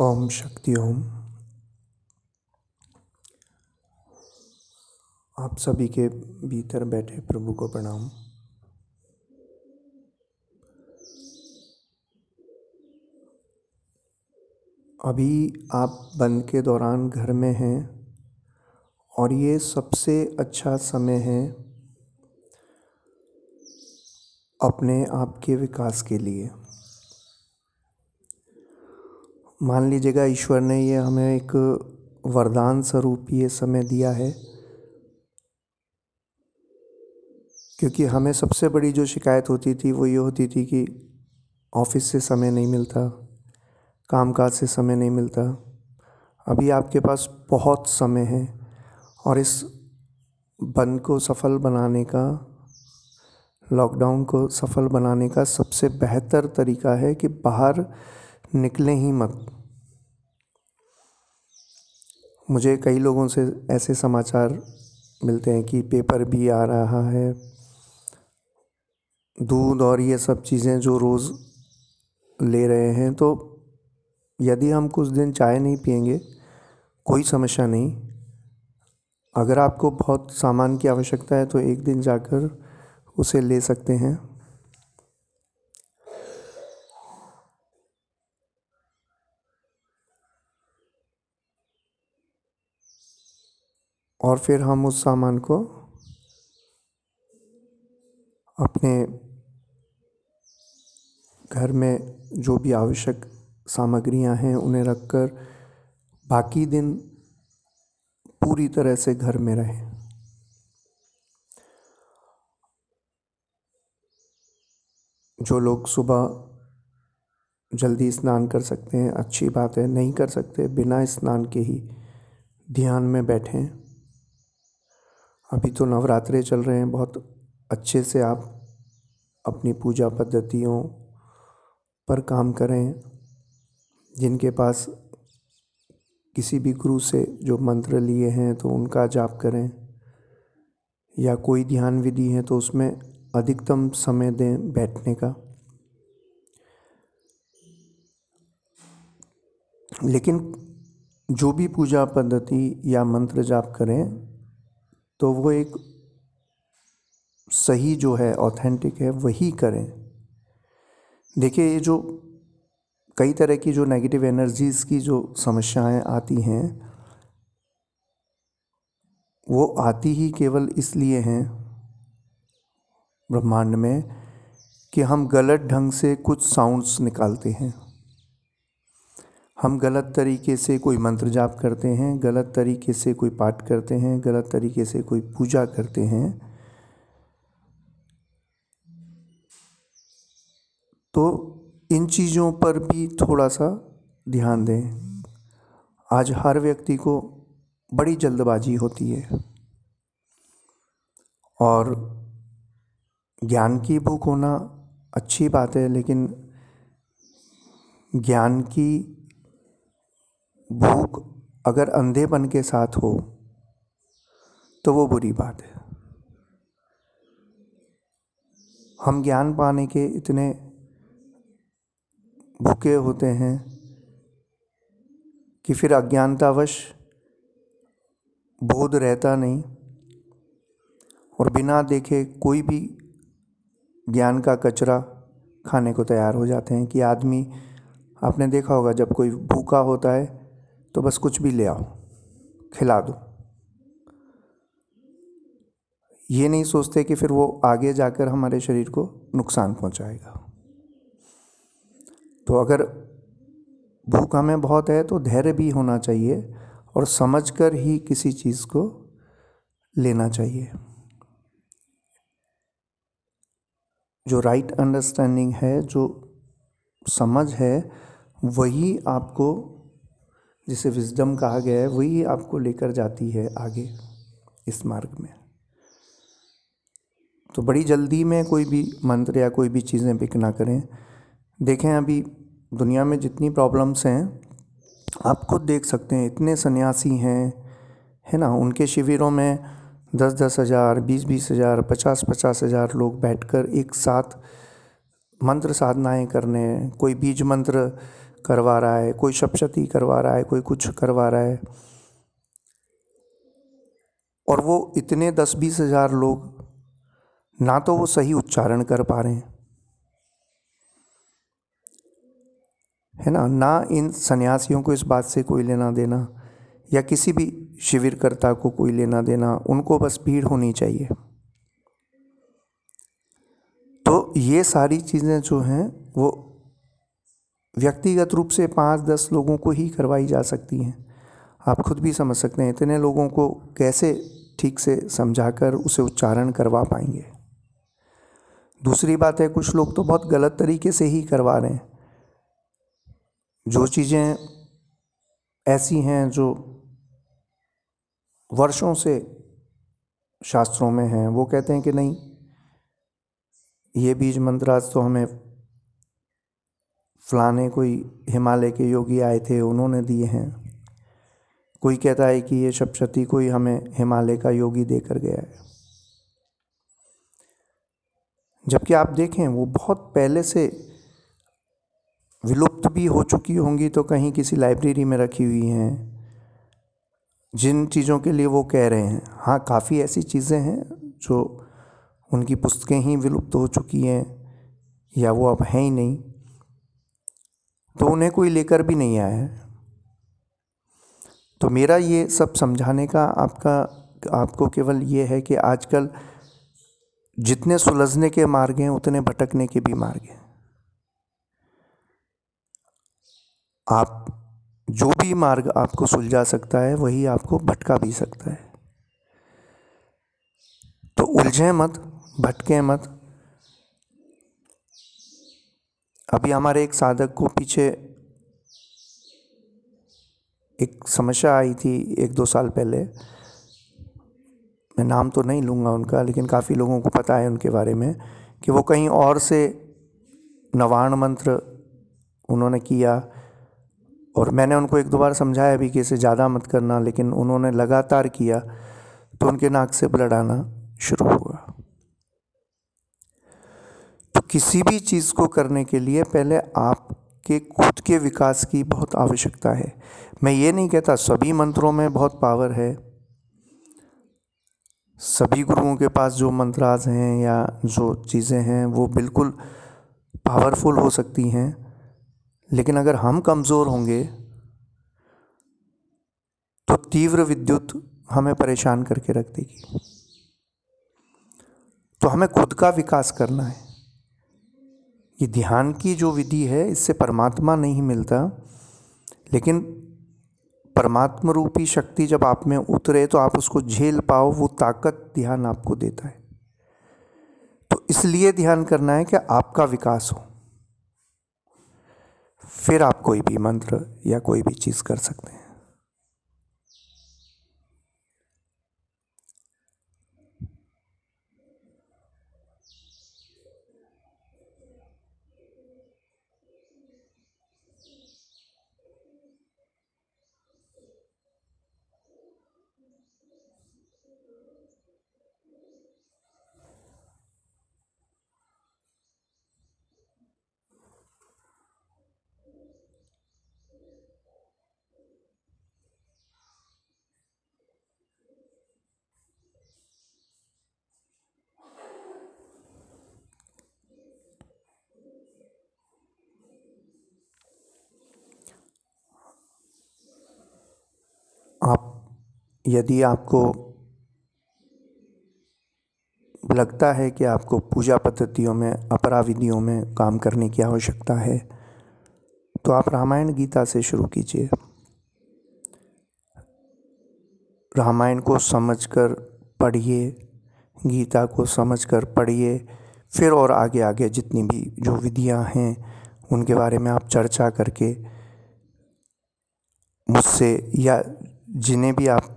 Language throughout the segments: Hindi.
ओम शक्ति ओम। आप सभी के भीतर बैठे प्रभु को प्रणाम। अभी आप बंद के दौरान घर में हैं और ये सबसे अच्छा समय है अपने आप के विकास के लिए। मान लीजिएगा, ईश्वर ने ये हमें एक वरदान स्वरूप ये समय दिया है। क्योंकि हमें सबसे बड़ी जो शिकायत होती थी, वो ये होती थी कि ऑफ़िस से समय नहीं मिलता काम काज से समय नहीं मिलता। अभी आपके पास बहुत समय है और इस बंद को सफल बनाने का, लॉकडाउन को सफल बनाने का सबसे बेहतर तरीका है कि बाहर निकलें ही मत। मुझे कई लोगों से ऐसे समाचार मिलते हैं कि पेपर भी आ रहा है। दूध और ये सब चीज़ें जो रोज़ ले रहे हैं तो यदि हम कुछ दिन चाय नहीं पियेंगे, कोई समस्या नहीं। अगर आपको बहुत सामान की आवश्यकता है तो एक दिन जाकर उसे ले सकते हैं। और फिर हम उस सामान को अपने घर में जो भी आवश्यक सामग्रियाँ हैं, उन्हें रखकर बाकी दिन पूरी तरह से घर में रहें। जो लोग सुबह जल्दी स्नान कर सकते हैं, अच्छी बात है, नहीं कर सकते, बिना स्नान के ही ध्यान में बैठें। अभी तो नवरात्रे चल रहे हैं, बहुत अच्छे से आप अपनी पूजा पद्धतियों पर काम करें। जिनके पास किसी भी गुरु से जो मंत्र लिए हैं तो उनका जाप करें। या कोई ध्यान विधि है तो उसमें अधिकतम समय दें बैठने का। लेकिन जो भी पूजा पद्धति या मंत्र जाप करें तो वो एक सही जो है ऑथेंटिक है, वही करें। देखिए, ये जो कई तरह की जो नेगेटिव एनर्जीज़ की जो समस्याएँ आती हैं, वो आती ही केवल इसलिए हैं ब्रह्मांड में कि हम गलत ढंग से कुछ साउंड्स निकालते हैं। हम गलत तरीके से कोई मंत्र जाप करते हैं, गलत तरीके से कोई पाठ करते हैं, गलत तरीके से कोई पूजा करते हैं तो इन चीज़ों पर भी थोड़ा सा ध्यान दें। आज हर व्यक्ति को बड़ी जल्दबाजी होती है। और ज्ञान की भूख होना अच्छी बात है, लेकिन ज्ञान की भूख अगर अंधेपन के साथ हो तो वो बुरी बात है। हम ज्ञान पाने के इतने भूखे होते हैं कि फिर अज्ञानतावश बोध रहता नहीं और बिना देखे कोई भी ज्ञान का कचरा खाने को तैयार हो जाते हैं कि आदमी, आपने देखा होगा जब कोई भूखा होता है तो बस कुछ भी ले आओ, खिला दो। ये नहीं सोचते कि फिर वो आगे जाकर हमारे शरीर को नुकसान पहुंचाएगा। तो अगर भूख हमें बहुत है तो धैर्य भी होना चाहिए और समझ कर ही किसी चीज़ को लेना चाहिए। जो राइट right अंडरस्टैंडिंग है, जो समझ है, वही आपको जिसे विजडम कहा गया है, वही आपको लेकर जाती है आगे इस मार्ग में। तो बड़ी जल्दी में कोई भी मंत्र या कोई भी चीज़ें पिक ना करें। देखें अभी दुनिया में जितनी प्रॉब्लम्स हैं, आप खुद देख सकते हैं, इतने सन्यासी हैं, है ना? उनके शिविरों में दस दस हज़ार बीस बीस हज़ार पचास पचास हज़ार लोग बैठकर एक साथ मंत्र साधनाएँ करने, कोई बीज मंत्र करवा रहा है, कोई सप्शती करवा रहा है, कोई कुछ करवा रहा है। और वो इतने दस बीस हज़ार लोग, ना तो वो सही उच्चारण कर पा रहे हैं। है ना? ना इन सन्यासियों को इस बात से कोई लेना देना, या किसी भी शिविरकर्ता को कोई लेना देना, उनको बस भीड़ होनी चाहिए। तो ये सारी चीज़ें जो हैं, वो व्यक्तिगत रूप से पाँच दस लोगों को ही करवाई जा सकती हैं। आप खुद भी समझ सकते हैं, इतने लोगों को कैसे ठीक से समझाकर उसे उच्चारण करवा पाएँगे। दूसरी बात है, कुछ लोग तो बहुत गलत तरीके से ही करवा रहे हैं। जो चीज़ें ऐसी हैं जो वर्षों से शास्त्रों में हैं, वो कहते हैं कि नहीं, ये बीज मंत्राज तो हमें फलाने कोई हिमालय के योगी आए थे, उन्होंने दिए हैं। कोई कहता है कि ये सप्शती कोई हमें हिमालय का योगी देकर गया है। जबकि आप देखें, वो बहुत पहले से विलुप्त भी हो चुकी होंगी तो कहीं किसी लाइब्रेरी में रखी हुई हैं। जिन चीज़ों के लिए वो कह रहे हैं। हाँ काफ़ी ऐसी चीज़ें हैं जो उनकी पुस्तकें ही विलुप्त हो चुकी हैं, या वो अब हैं ही नहीं। तो उन्हें कोई लेकर भी नहीं आया है। तो मेरा ये सब समझाने का आपका, आपको केवल ये है कि आजकल जितने सुलझने के मार्ग हैं, उतने भटकने के भी मार्ग हैं। आप जो भी मार्ग आपको सुलझा सकता है, वही आपको भटका भी सकता है। तो उलझे मत, भटके मत अभी हमारे एक साधक को पीछे एक समस्या आई थी एक दो साल पहले। मैं नाम तो नहीं लूँगा उनका, लेकिन काफ़ी लोगों को पता है उनके बारे में कि वो कहीं और से नवाण मंत्र उन्होंने किया और मैंने उनको एक दो बार समझाया भी कि इसे ज़्यादा मत करना, लेकिन उन्होंने लगातार किया तो उनके नाक से ब्लड आना शुरू हुआ। किसी भी चीज़ को करने के लिए पहले आपके खुद के विकास की बहुत आवश्यकता है। मैं ये नहीं कहता सभी मंत्रों में बहुत पावर है। सभी गुरुओं के पास जो मंत्राज हैं या जो चीज़ें हैं, वो बिल्कुल पावरफुल हो सकती हैं। लेकिन अगर हम कमज़ोर होंगे तो तीव्र विद्युत हमें परेशान करके रख देगी। तो हमें खुद का विकास करना है। ये ध्यान की जो विधि है, इससे परमात्मा नहीं मिलता। लेकिन परमात्मा रूपी शक्ति जब आप में उतरे तो आप उसको झेल पाओ, वो ताकत ध्यान आपको देता है। तो इसलिए ध्यान करना है कि आपका विकास हो। फिर आप कोई भी मंत्र या कोई भी चीज़ कर सकते हैं। यदि आपको लगता है कि आपको पूजा पद्धतियों में, अपराविधियों में काम करने की आवश्यकता है तो आप रामायण गीता से शुरू कीजिए। रामायण को समझकर पढ़िए, गीता को समझकर पढ़िए, फिर और आगे आगे जितनी भी जो विधियाँ हैं, उनके बारे में आप चर्चा करके, मुझसे या जिन्हें भी आप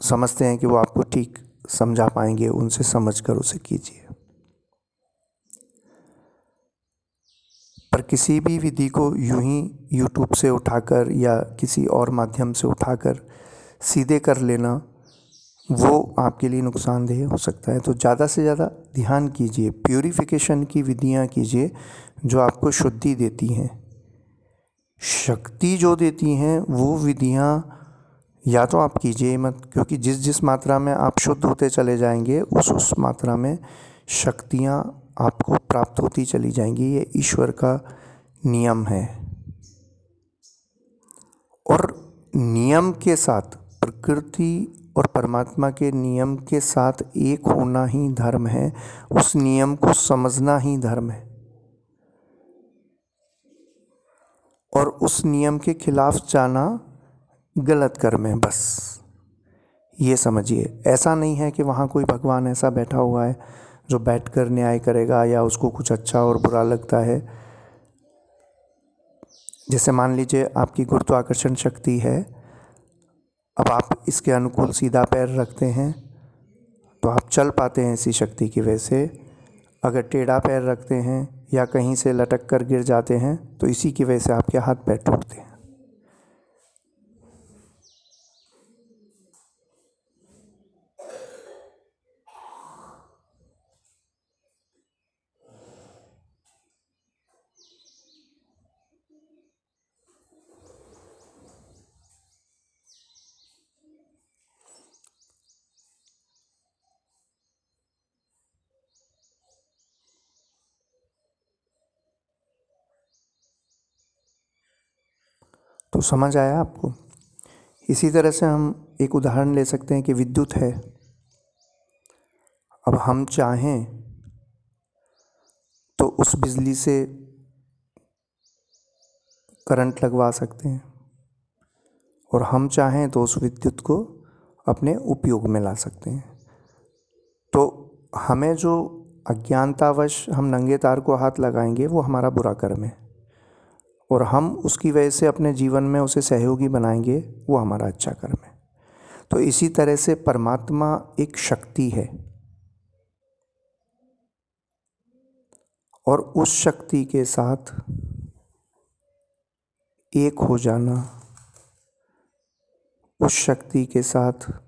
समझते हैं कि वो आपको ठीक समझा पाएँगे, उनसे समझ कर उसे कीजिए। पर किसी भी विधि को यूँ ही यूट्यूब से उठाकर या किसी और माध्यम से उठाकर सीधे कर लेना, वो आपके लिए नुकसानदेह हो सकता है। तो ज़्यादा से ज़्यादा ध्यान कीजिए प्योरीफिकेशन की विधियाँ कीजिए, जो आपको शुद्धि देती हैं। शक्ति जो देती हैं, वो विधियाँ या तो आप कीजिए ही मत क्योंकि जिस जिस मात्रा में आप शुद्ध होते चले जाएँगे, उस उस मात्रा में शक्तियाँ आपको प्राप्त होती चली जाएँगी। ये ईश्वर का नियम है। और नियम के साथ, प्रकृति और परमात्मा के नियम के साथ एक होना ही धर्म है। उस नियम को समझना ही धर्म है। और उस नियम के खिलाफ जाना गलत कर्म है बस। ये समझिए। ऐसा नहीं है कि वहाँ कोई भगवान ऐसा बैठा हुआ है जो बैठ कर न्याय करेगा या उसको कुछ अच्छा और बुरा लगता है। जैसे मान लीजिए आपकी गुरुत्वाकर्षण शक्ति है, अब आप इसके अनुकूल सीधा पैर रखते हैं तो आप चल पाते हैं इसी शक्ति की वजह से। अगर टेढ़ा पैर रखते हैं या कहीं से लटक कर गिर जाते हैं तो इसी की वजह से आपके हाथ पैर टूटते हैं। तो समझ आया आपको? इसी तरह से हम एक उदाहरण ले सकते हैं कि विद्युत है। अब हम चाहें तो उस बिजली से करंट लगवा सकते हैं और हम चाहें तो उस विद्युत को अपने उपयोग में ला सकते हैं। तो हमें जो अज्ञानतावश हम नंगे तार को हाथ लगाएँगे, वो हमारा बुरा कर्म है। और हम उसकी वजह से अपने जीवन में उसे सहयोगी बनाएँगे, वो हमारा अच्छा कर्म है। तो इसी तरह से परमात्मा एक शक्ति है। और उस शक्ति के साथ एक हो जाना, उस शक्ति के साथ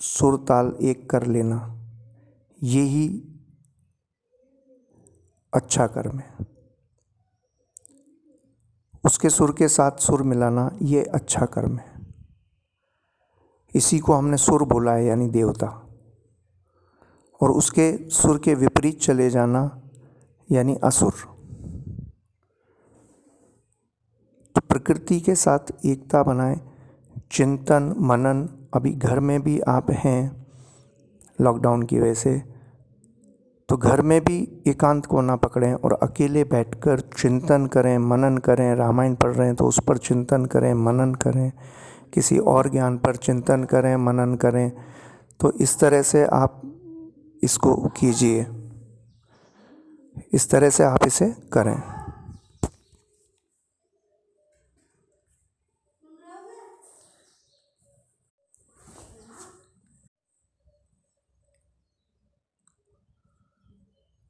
सुर ताल एक कर लेना यही अच्छा कर्म है। उसके सुर के साथ सुर मिलाना ये अच्छा कर्म है। इसी को हमने सुर बोला है, यानी देवता। और उसके सुर के विपरीत चले जाना, यानी असुर। तो प्रकृति के साथ एकता बनाए। चिंतन, मनन, अभी घर में भी आप हैं, लॉकडाउन की वजह से। तो घर में भी एकांत को ना पकड़ें और अकेले बैठकर चिंतन करें, मनन करें, रामायण पढ़ रहे हैं तो उस पर चिंतन करें, मनन करें, किसी और ज्ञान पर चिंतन करें, मनन करें। तो इस तरह से आप इसको कीजिए। इस तरह से आप इसे करें।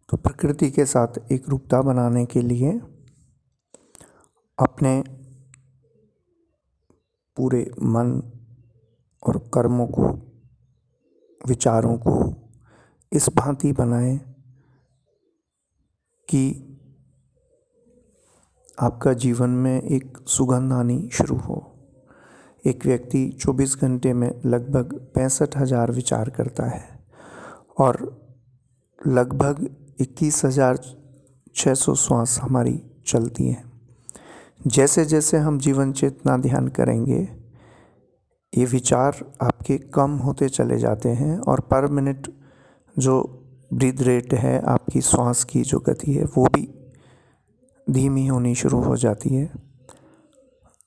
तो प्रकृति के साथ एक रूपता बनाने के लिए अपने पूरे मन और कर्मों को, विचारों को इस भांति बनाएँ कि आपका जीवन में एक सुगंध आनी शुरू हो। एक व्यक्ति 24 घंटे में लगभग पैंसठ हज़ार विचार करता है और लगभग इक्कीस हज़ार छः सौ श्वास हमारी चलती हैं। जैसे जैसे हम जीवन चेतना ध्यान करेंगे, ये विचार आपके कम होते चले जाते हैं और पर मिनट जो ब्रीथ रेट है आपकी श्वास की जो गति है, वो भी धीमी होनी शुरू हो जाती है।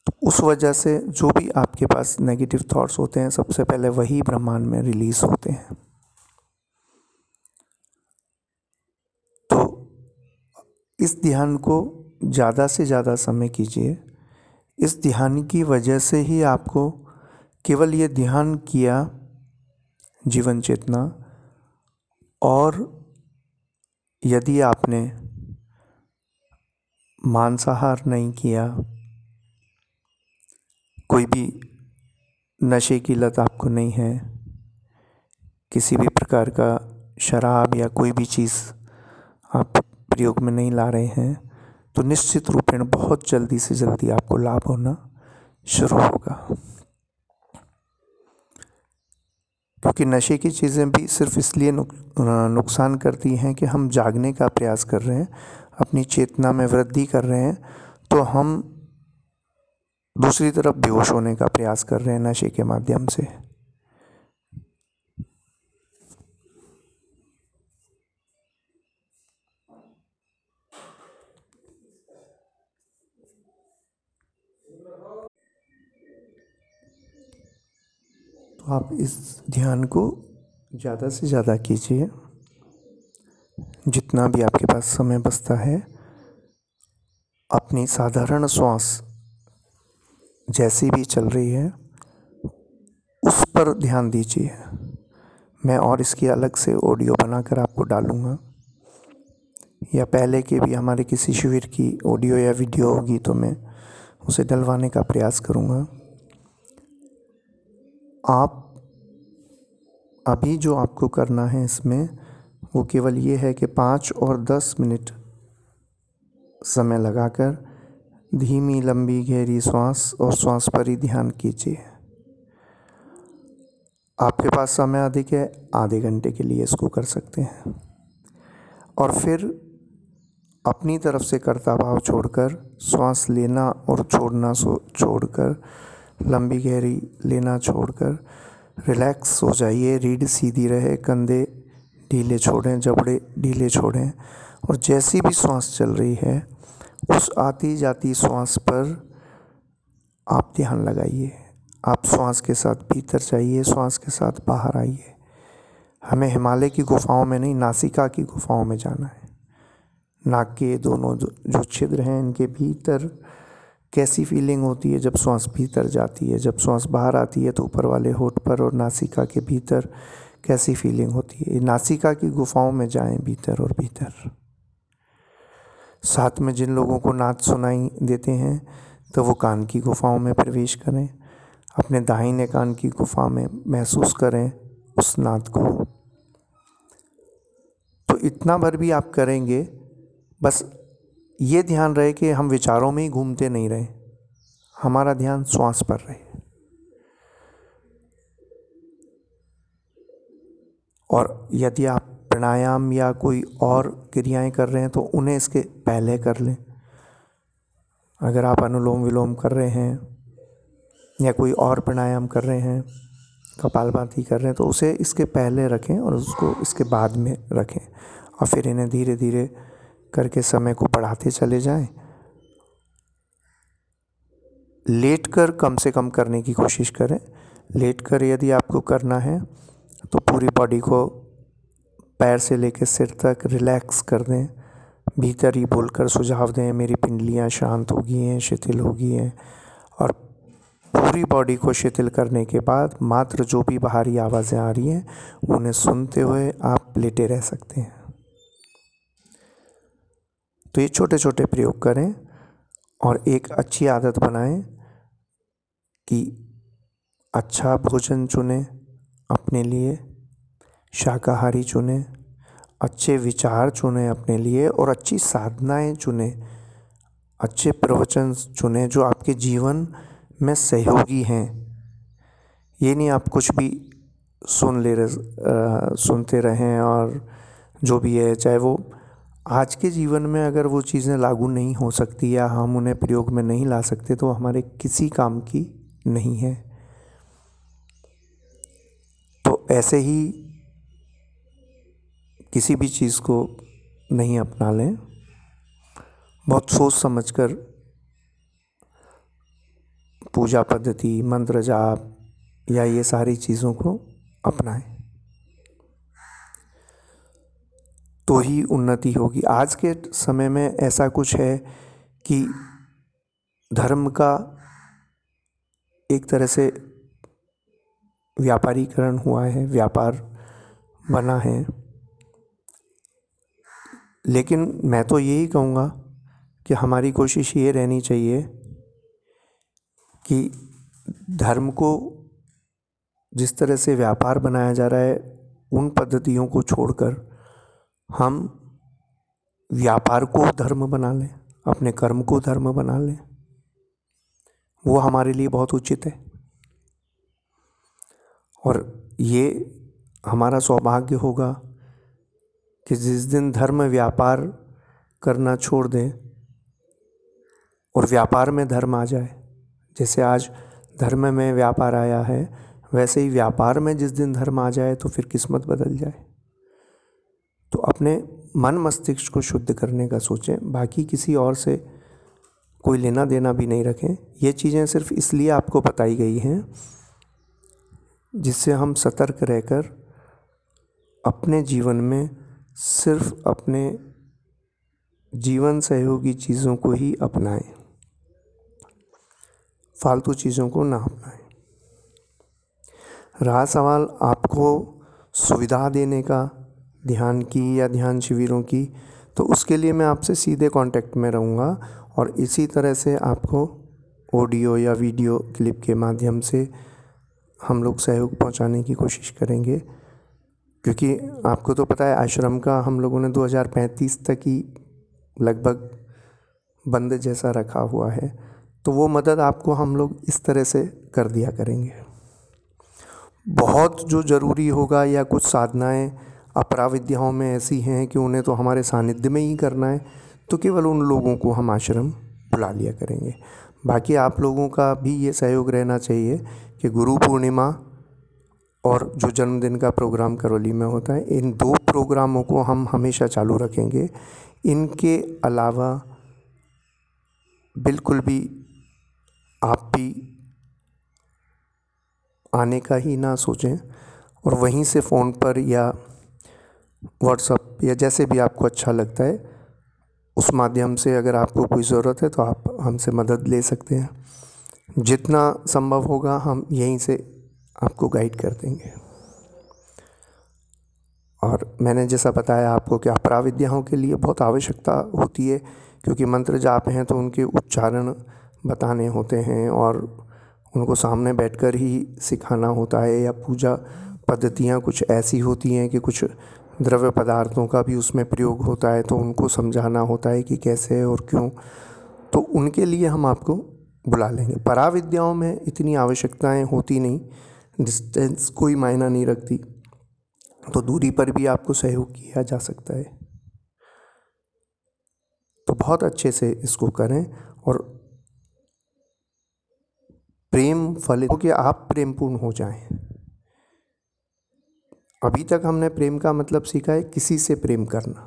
तो उस वजह से जो भी आपके पास नेगेटिव थॉट्स होते हैं, सबसे पहले वही ब्रह्मांड में रिलीज़ होते हैं। इस ध्यान को ज़्यादा से ज़्यादा समय कीजिए। इस ध्यान की वजह से ही आपको केवल ये ध्यान किया जीवन चेतना और यदि आपने मांसाहार नहीं किया, कोई भी नशे की लत आपको नहीं है, किसी भी प्रकार का शराब या कोई भी चीज़ आप प्रयोग में नहीं ला रहे हैं तो निश्चित रूपेण बहुत जल्दी से जल्दी आपको लाभ होना शुरू होगा। क्योंकि नशे की चीज़ें भी सिर्फ़ इसलिए नुकसान करती हैं कि हम जागने का प्रयास कर रहे हैं, अपनी चेतना में वृद्धि कर रहे हैं तो हम दूसरी तरफ़ बेहोश होने का प्रयास कर रहे हैं नशे के माध्यम से। आप इस ध्यान को ज़्यादा से ज़्यादा कीजिए। जितना भी आपके पास समय बचता है, अपनी साधारण श्वास जैसी भी चल रही है, उस पर ध्यान दीजिए। मैं और इसकी अलग से ऑडियो बनाकर आपको डालूँगा। या पहले के भी हमारे किसी शिविर की ऑडियो या वीडियो होगी तो मैं उसे डलवाने का प्रयास करूँगा। आप, अभी जो आपको करना है इसमें, वो केवल ये है कि पाँच और दस मिनट समय लगाकर धीमी, लंबी, गहरी श्वास और श्वास पर ही ध्यान कीजिए। आपके पास समय अधिक है, आधे घंटे के लिए इसको कर सकते हैं। और फिर अपनी तरफ़ से कर्ता भाव छोड़कर, श्वास लेना और छोड़ना छोड़कर लंबी गहरी लेना छोड़कर रिलैक्स हो जाइए। रीढ़ सीधी रहे, कंधे ढीले छोड़ें, जबड़े ढीले छोड़ें और जैसी भी श्वास चल रही है, उस आती जाती सांस पर आप ध्यान लगाइए। आप श्वास के साथ भीतर जाइए, श्वास के साथ बाहर आइए। हमें हिमालय की गुफाओं में नहीं, नासिका की गुफाओं में जाना है। नाक के दोनों जो छिद्र हैं, इनके भीतर कैसी फीलिंग होती है जब श्वास भीतर जाती है? जब श्वास बाहर आती है तो ऊपर वाले होठ पर और नासिका के भीतर कैसी फीलिंग होती है? नासिका की गुफाओं में जाएँ भीतर और भीतर। साथ में जिन लोगों को नाच सुनाई देते हैं तो वो कान की गुफाओं में प्रवेश करें। अपने दाहिने कान की गुफा में महसूस करें उस नाद को। तो इतना भर भी आप करेंगे, बस ये ध्यान रहे कि हम विचारों में ही घूमते नहीं रहे। हमारा ध्यान श्वास पर रहे। और यदि आप प्राणायाम या कोई और क्रियाएँ कर रहे हैं तो उन्हें इसके पहले कर लें। अगर आप अनुलोम विलोम कर रहे हैं या कोई और प्राणायाम कर रहे हैं, कपालभाति कर रहे हैं तो उसे इसके पहले रखें और उसको इसके बाद में रखें। और फिर इन्हें धीरे धीरे करके समय को बढ़ाते चले जाएँ। लेट कर कम से कम करने की कोशिश करें। लेट कर यदि आपको करना है तो पूरी बॉडी को पैर से लेकर सिर तक रिलैक्स कर दें। भीतर ही बोलकर सुझाव दें, मेरी पिंडलियाँ शांत हो गई हैं, शिथिल हो गई हैं। और पूरी बॉडी को शिथिल करने के बाद मात्र जो भी बाहरी आवाज़ें आ रही हैं, उन्हें सुनते हुए आप लेटे रह सकते हैं। तो ये छोटे छोटे प्रयोग करें और एक अच्छी आदत बनाएँ कि अच्छा भोजन चुनें अपने लिए, शाकाहारी चुनें, अच्छे विचार चुनें अपने लिए और अच्छी साधनाएँ चुनें, अच्छे प्रवचन चुनें जो आपके जीवन में सहयोगी हैं। ये नहीं आप कुछ भी सुन ले रहे सुनते रहें और जो भी है, चाहे वो आज के जीवन में अगर वो चीज़ें लागू नहीं हो सकती या हम उन्हें प्रयोग में नहीं ला सकते तो हमारे किसी काम की नहीं है। तो ऐसे ही किसी भी चीज़ को नहीं अपना लें। बहुत सोच समझकर पूजा पद्धति, मंत्र जाप या ये सारी चीज़ों को अपनाएँ। तो ही उन्नति होगी। आज के समय में ऐसा कुछ है कि धर्म का एक तरह से व्यापारीकरण हुआ है, व्यापार बना है। लेकिन मैं तो यही कहूँगा कि हमारी कोशिश ये रहनी चाहिए कि धर्म को जिस तरह से व्यापार बनाया जा रहा है, उन पद्धतियों को छोड़कर हम व्यापार को धर्म बना लें, अपने कर्म को धर्म बना लें। वो हमारे लिए बहुत उचित है। और ये हमारा सौभाग्य होगा कि जिस दिन धर्म व्यापार करना छोड़ दें और व्यापार में धर्म आ जाए, जैसे आज धर्म में व्यापार आया है, वैसे ही व्यापार में जिस दिन धर्म आ जाए तो फिर किस्मत बदल जाए। अपने मन मस्तिष्क को शुद्ध करने का सोचें, बाकी किसी और से कोई लेना देना भी नहीं रखें। ये चीज़ें सिर्फ़ इसलिए आपको बताई गई हैं, जिससे हम सतर्क रहकर अपने जीवन में सिर्फ़ अपने जीवन सहयोगी चीज़ों को ही अपनाएँ। फालतू चीज़ों को ना अपनाएँ। रहा सवाल आपको सुविधा देने का ध्यान की या ध्यान शिविरों की तो उसके लिए मैं आपसे सीधे कांटेक्ट में रहूँगा और इसी तरह से आपको ऑडियो या वीडियो क्लिप के माध्यम से हम लोग सहयोग पहुँचाने की कोशिश करेंगे। क्योंकि आपको तो पता है, आश्रम का हम लोगों ने 2035 तक ही लगभग बंद जैसा रखा हुआ है तो वो मदद आपको हम लोग इस तरह से कर दिया करेंगे। बहुत जो ज़रूरी होगा या कुछ साधनाएँ अपराविद्याओं में ऐसी हैं कि उन्हें तो हमारे सानिध्य में ही करना है तो केवल उन लोगों को हम आश्रम बुला लिया करेंगे। बाकी आप लोगों का भी ये सहयोग रहना चाहिए कि गुरु पूर्णिमा और जो जन्मदिन का प्रोग्राम करौली में होता है, इन दो प्रोग्रामों को हम हमेशा चालू रखेंगे। इनके अलावा बिल्कुल भी आप भी आने का ही ना सोचें और वहीं से फ़ोन पर या व्हाट्सअप या जैसे भी आपको अच्छा लगता है, उस माध्यम से अगर आपको कोई ज़रूरत है तो आप हमसे मदद ले सकते हैं। जितना संभव होगा हम यहीं से आपको गाइड कर देंगे। और मैंने जैसा बताया आपको कि अपराविद्याओं के लिए बहुत आवश्यकता होती है, क्योंकि मंत्र जाप हैं तो उनके उच्चारण बताने होते हैं और उनको सामने बैठकर ही सिखाना होता है या पूजा पद्धतियाँ कुछ ऐसी होती हैं कि कुछ द्रव्य पदार्थों का भी उसमें प्रयोग होता है तो उनको समझाना होता है कि कैसे और क्यों। तो उनके लिए हम आपको बुला लेंगे। पराविद्याओं में इतनी आवश्यकताएँ होती नहीं डिस्टेंस कोई मायना नहीं रखती तो दूरी पर भी आपको सहयोग किया जा सकता है। तो बहुत अच्छे से इसको करें और प्रेम फलित हो कि आप प्रेमपूर्ण हो जाएँ। अभी तक हमने प्रेम का मतलब सीखा है किसी से प्रेम करना।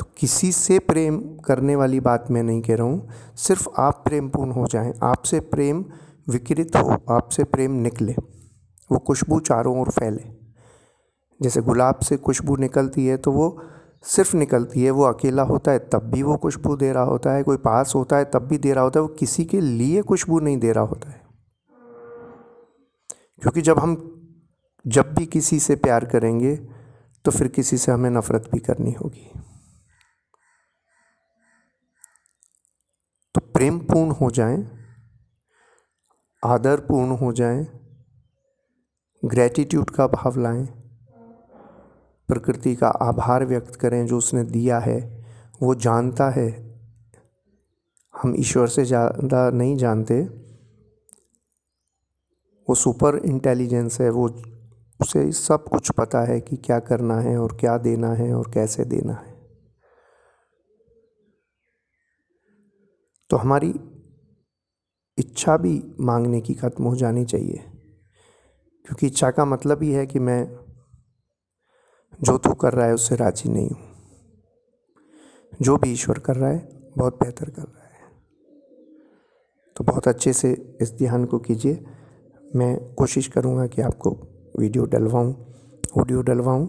तो किसी से प्रेम करने वाली बात मैं नहीं कह रहा हूँ, सिर्फ़ आप प्रेमपूर्ण हो जाएँ, आपसे प्रेम विकृत हो, आपसे प्रेम निकले, वो खुशबू चारों ओर फैले। जैसे गुलाब से खुशबू निकलती है तो वो सिर्फ़ निकलती है, वो अकेला होता है तब भी वो खुशबू दे रहा होता है, कोई पास होता है तब भी दे रहा होता है, वो किसी के लिए खुशबू नहीं दे रहा होता है। क्योंकि जब हम जब भी किसी से प्यार करेंगे तो फिर किसी से हमें नफ़रत भी करनी होगी। तो प्रेम पूर्ण हो जाएँ आदर पूर्ण हो जाएँ ग्रेटिट्यूड का भाव लाएँ, प्रकृति का आभार व्यक्त करें जो उसने दिया है, वो जानता है। हम ईश्वर से ज़्यादा नहीं जानते, वो सुपर इंटेलिजेंस है, वो उसे सब कुछ पता है कि क्या करना है और क्या देना है और कैसे देना है। तो हमारी इच्छा भी मांगने की ख़त्म हो जानी चाहिए, क्योंकि इच्छा का मतलब ही है कि मैं जो तू कर रहा है उससे राज़ी नहीं हूँ। जो भी ईश्वर कर रहा है, बहुत बेहतर कर रहा है। तो बहुत अच्छे से इस ध्यान को कीजिए। मैं कोशिश करूँगा कि आपको वीडियो डलवाऊँ, ऑडियो डलवाऊँ,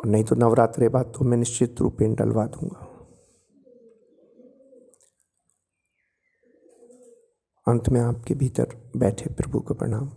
और नहीं तो नवरात्रे बाद तो मैं निश्चित रूप में डलवा दूँगा। अंत में आपके भीतर बैठे प्रभु को प्रणाम।